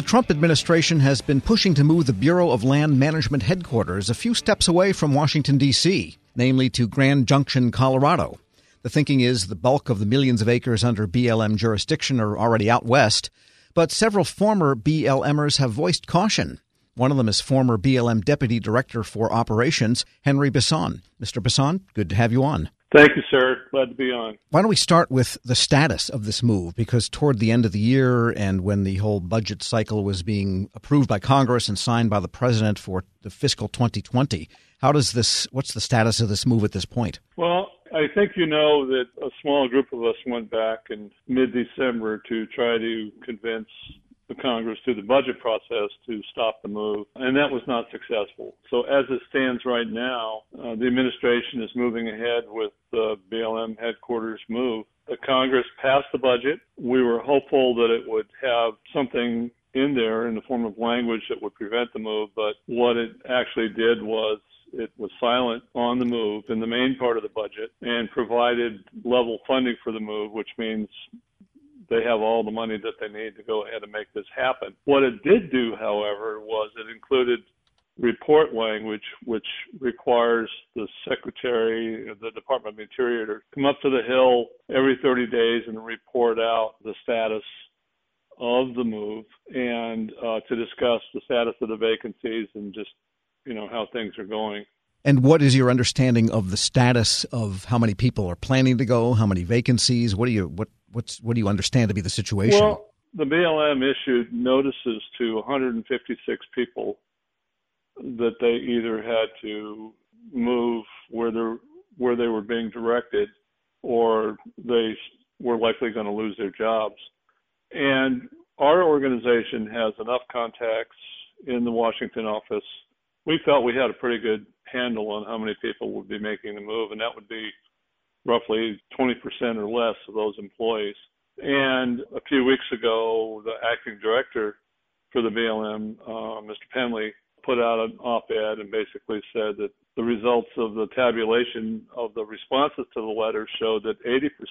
The Trump administration has been pushing to move the Bureau of Land Management headquarters a few steps away from Washington, D.C., namely to Grand Junction, Colorado. The thinking is the bulk of the millions of acres under BLM jurisdiction are already out west, but several former BLMers have voiced caution. One of them is former BLM Deputy Director for Operations, Henry Bisson. Mr. Bisson, good to have you on. Thank you, sir. Glad to be on. Why don't we start with the status of this move? Because toward the end of the year and when the whole budget cycle was being approved by Congress and signed by the president for the fiscal 2020, how does this, what's the status of this move at this point? Well, I think you know that a small group of us went back in mid December to try to convince the Congress through the budget process to stop the move, and that was not successful. So, as it stands right now, uh, the administration is moving ahead with the BLM headquarters move. The Congress passed the budget. We were hopeful that it would have something in there in the form of language that would prevent the move, but what it actually did was it was silent on the move in the main part of the budget and provided level funding for the move, which means they have all the money that they need to go ahead and make this happen. What it did do, however, was it included report language, which requires the Secretary of the Department of Interior to come up to the Hill every 30 days and report out the status of the move and uh, to discuss the status of the vacancies and just, you know, how things are going. And what is your understanding of the status of how many people are planning to go? How many vacancies? What do you what what's what do you understand to be the situation? Well, the BLM issued notices to 156 people that they either had to move where they where they were being directed, or they were likely going to lose their jobs. And our organization has enough contacts in the Washington office. We felt we had a pretty good handle on how many people would be making the move, and that would be roughly 20% or less of those employees. And a few weeks ago, the acting director for the BLM, uh, Mr. Pendley, put out an op-ed and basically said that the results of the tabulation of the responses to the letter showed that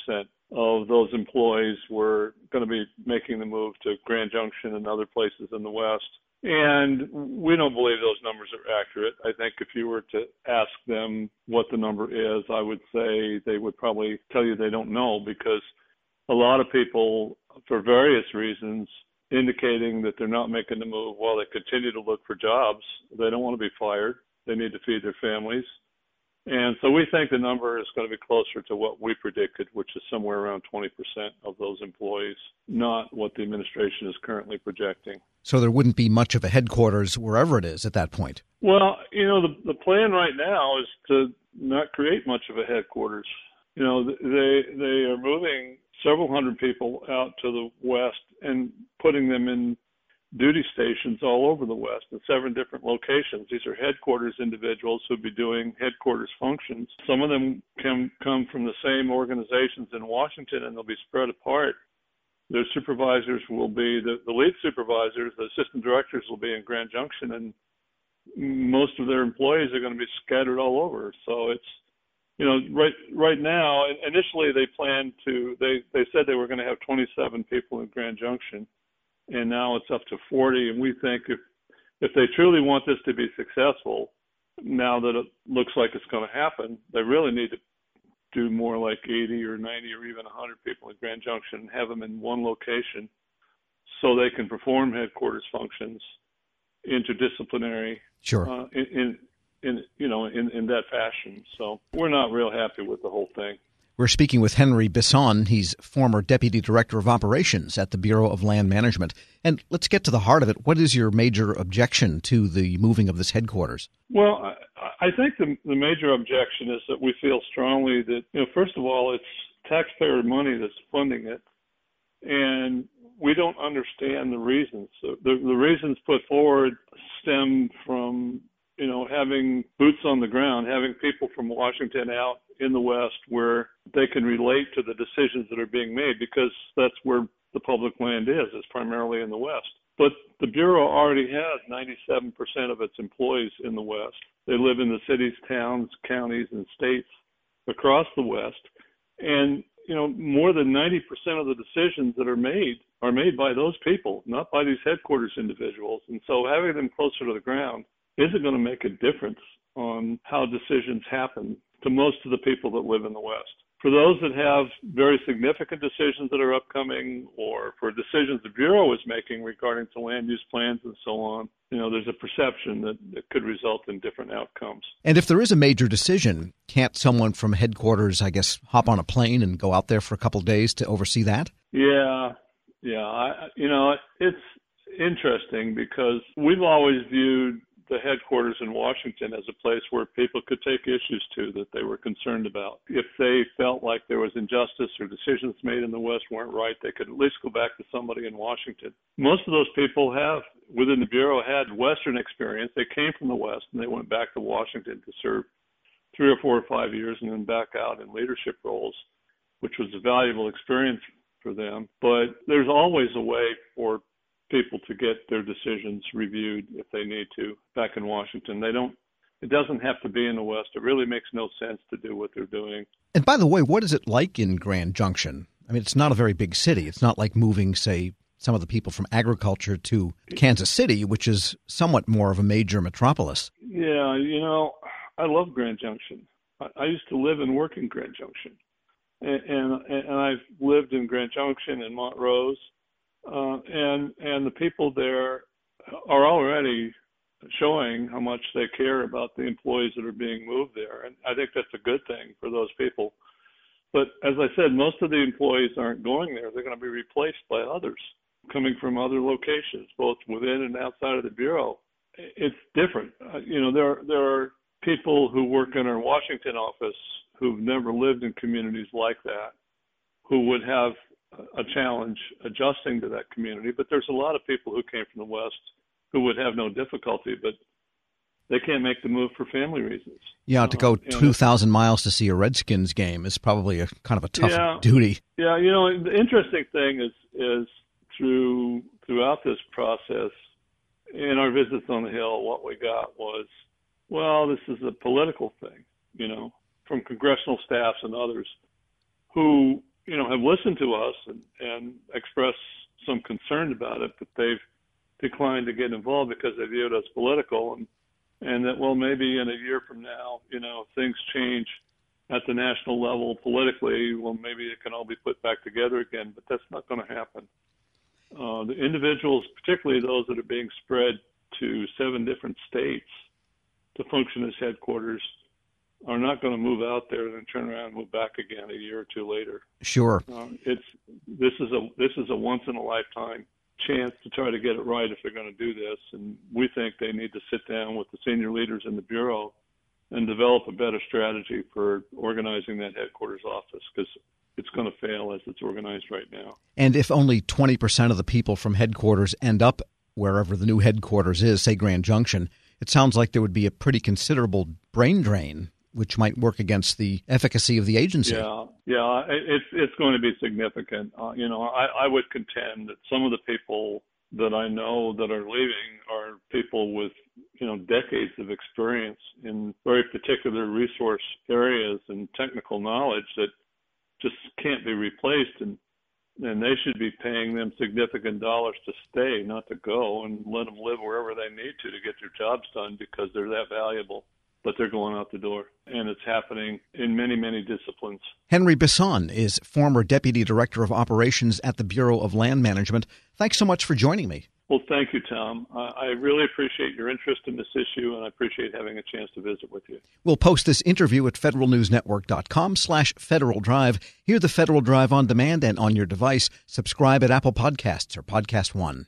80% of those employees were going to be making the move to Grand Junction and other places in the West. And we don't believe those numbers are accurate. I think if you were to ask them what the number is, I would say they would probably tell you they don't know because a lot of people, for various reasons, indicating that they're not making the move while they continue to look for jobs. They don't want to be fired. They need to feed their families. And so we think the number is going to be closer to what we predicted, which is somewhere around 20% of those employees, not what the administration is currently projecting. So there wouldn't be much of a headquarters wherever it is at that point. Well, you know, the the plan right now is to not create much of a headquarters. You know, they they are moving several hundred people out to the west and putting them in duty stations all over the West in seven different locations. These are headquarters individuals who'd be doing headquarters functions. Some of them can come from the same organizations in Washington and they'll be spread apart. Their supervisors will be the, the lead supervisors, the assistant directors will be in Grand Junction, and most of their employees are going to be scattered all over. So it's you know, right right now, initially they planned to they they said they were going to have 27 people in Grand Junction and now it's up to 40. And we think if if they truly want this to be successful, now that it looks like it's going to happen, they really need to do more like 80 or 90 or even 100 people in Grand Junction and have them in one location so they can perform headquarters functions interdisciplinary sure uh, in, in know in in that fashion so we're not real happy with the whole thing we're speaking with Henry Bisson. He's former Deputy Director of Operations at the Bureau of Land Management. And let's get to the heart of it. What is your major objection to the moving of this headquarters? Well, I, I think the, the major objection is that we feel strongly that, you know, first of all, it's taxpayer money that's funding it. And we don't understand the reasons. So the, the reasons put forward stem from you know, having boots on the ground, having people from Washington out in the West where they can relate to the decisions that are being made because that's where the public land is, it's primarily in the West. But the Bureau already has 97% of its employees in the West. They live in the cities, towns, counties, and states across the West. And, you know, more than 90% of the decisions that are made are made by those people, not by these headquarters individuals. And so having them closer to the ground isn't going to make a difference on how decisions happen to most of the people that live in the West for those that have very significant decisions that are upcoming or for decisions the Bureau is making regarding to land use plans and so on, you know, there's a perception that it could result in different outcomes. And if there is a major decision, can't someone from headquarters, I guess, hop on a plane and go out there for a couple of days to oversee that? Yeah, yeah. I, you know, it's interesting because we've always viewed the headquarters in Washington as a place where people could take issues to that they were concerned about. If they felt like there was injustice or decisions made in the West weren't right, they could at least go back to somebody in Washington. Most of those people have, within the Bureau, had Western experience. They came from the West and they went back to Washington to serve three or four or five years and then back out in leadership roles, which was a valuable experience for them. But there's always a way for people to get their decisions reviewed if they need to back in Washington. They don't it doesn't have to be in the West. It really makes no sense to do what they're doing. And by the way, what is it like in Grand Junction? I mean, it's not a very big city. It's not like moving, say, some of the people from agriculture to Kansas City, which is somewhat more of a major metropolis. Yeah, you know, I love Grand Junction. I, I used to live and work in Grand Junction, and, and and I've lived in Grand Junction and Montrose uh, and and the people there are already showing how much they care about the employees that are being moved there, and I think that's a good thing for those people. But as I said, most of the employees aren't going there; they're going to be replaced by others coming from other locations, both within and outside of the bureau. It's different. Uh, you know, there there are people who work in our Washington office who've never lived in communities like that, who would have a challenge adjusting to that community. But there's a lot of people who came from the West who would have no difficulty, but they can't make the move for family reasons. Yeah, to go uh, 2,000 miles to see a Redskins game is probably a kind of a tough yeah, duty. Yeah, you know, the interesting thing is is through throughout this process, in our visits on the Hill, what we got was, well, this is a political thing, you know, from congressional staffs and others who you know, have listened to us and, and expressed some concern about it, but they've declined to get involved because they view it as political and and that well maybe in a year from now, you know, things change at the national level politically, well maybe it can all be put back together again, but that's not going to happen. Uh, the individuals, particularly those that are being spread to seven different states to function as headquarters, are not going to move out there and then turn around and move back again a year or two later. Sure. Um, it's this is a this is a once in a lifetime chance to try to get it right if they're going to do this, and we think they need to sit down with the senior leaders in the bureau and develop a better strategy for organizing that headquarters office because it's going to fail as it's organized right now. And if only 20% of the people from headquarters end up wherever the new headquarters is, say Grand Junction, it sounds like there would be a pretty considerable brain drain which might work against the efficacy of the agency. Yeah, yeah, it's it's going to be significant. Uh, you know, I, I would contend that some of the people that I know that are leaving are people with you know decades of experience in very particular resource areas and technical knowledge that just can't be replaced and and they should be paying them significant dollars to stay, not to go, and let them live wherever they need to to get their jobs done because they're that valuable but they're going out the door. And it's happening in many, many disciplines. Henry Bisson is former Deputy Director of Operations at the Bureau of Land Management. Thanks so much for joining me. Well, thank you, Tom. I really appreciate your interest in this issue, and I appreciate having a chance to visit with you. We'll post this interview at federalnewsnetwork.com slash Federal Drive. Hear the Federal Drive on demand and on your device. Subscribe at Apple Podcasts or Podcast One.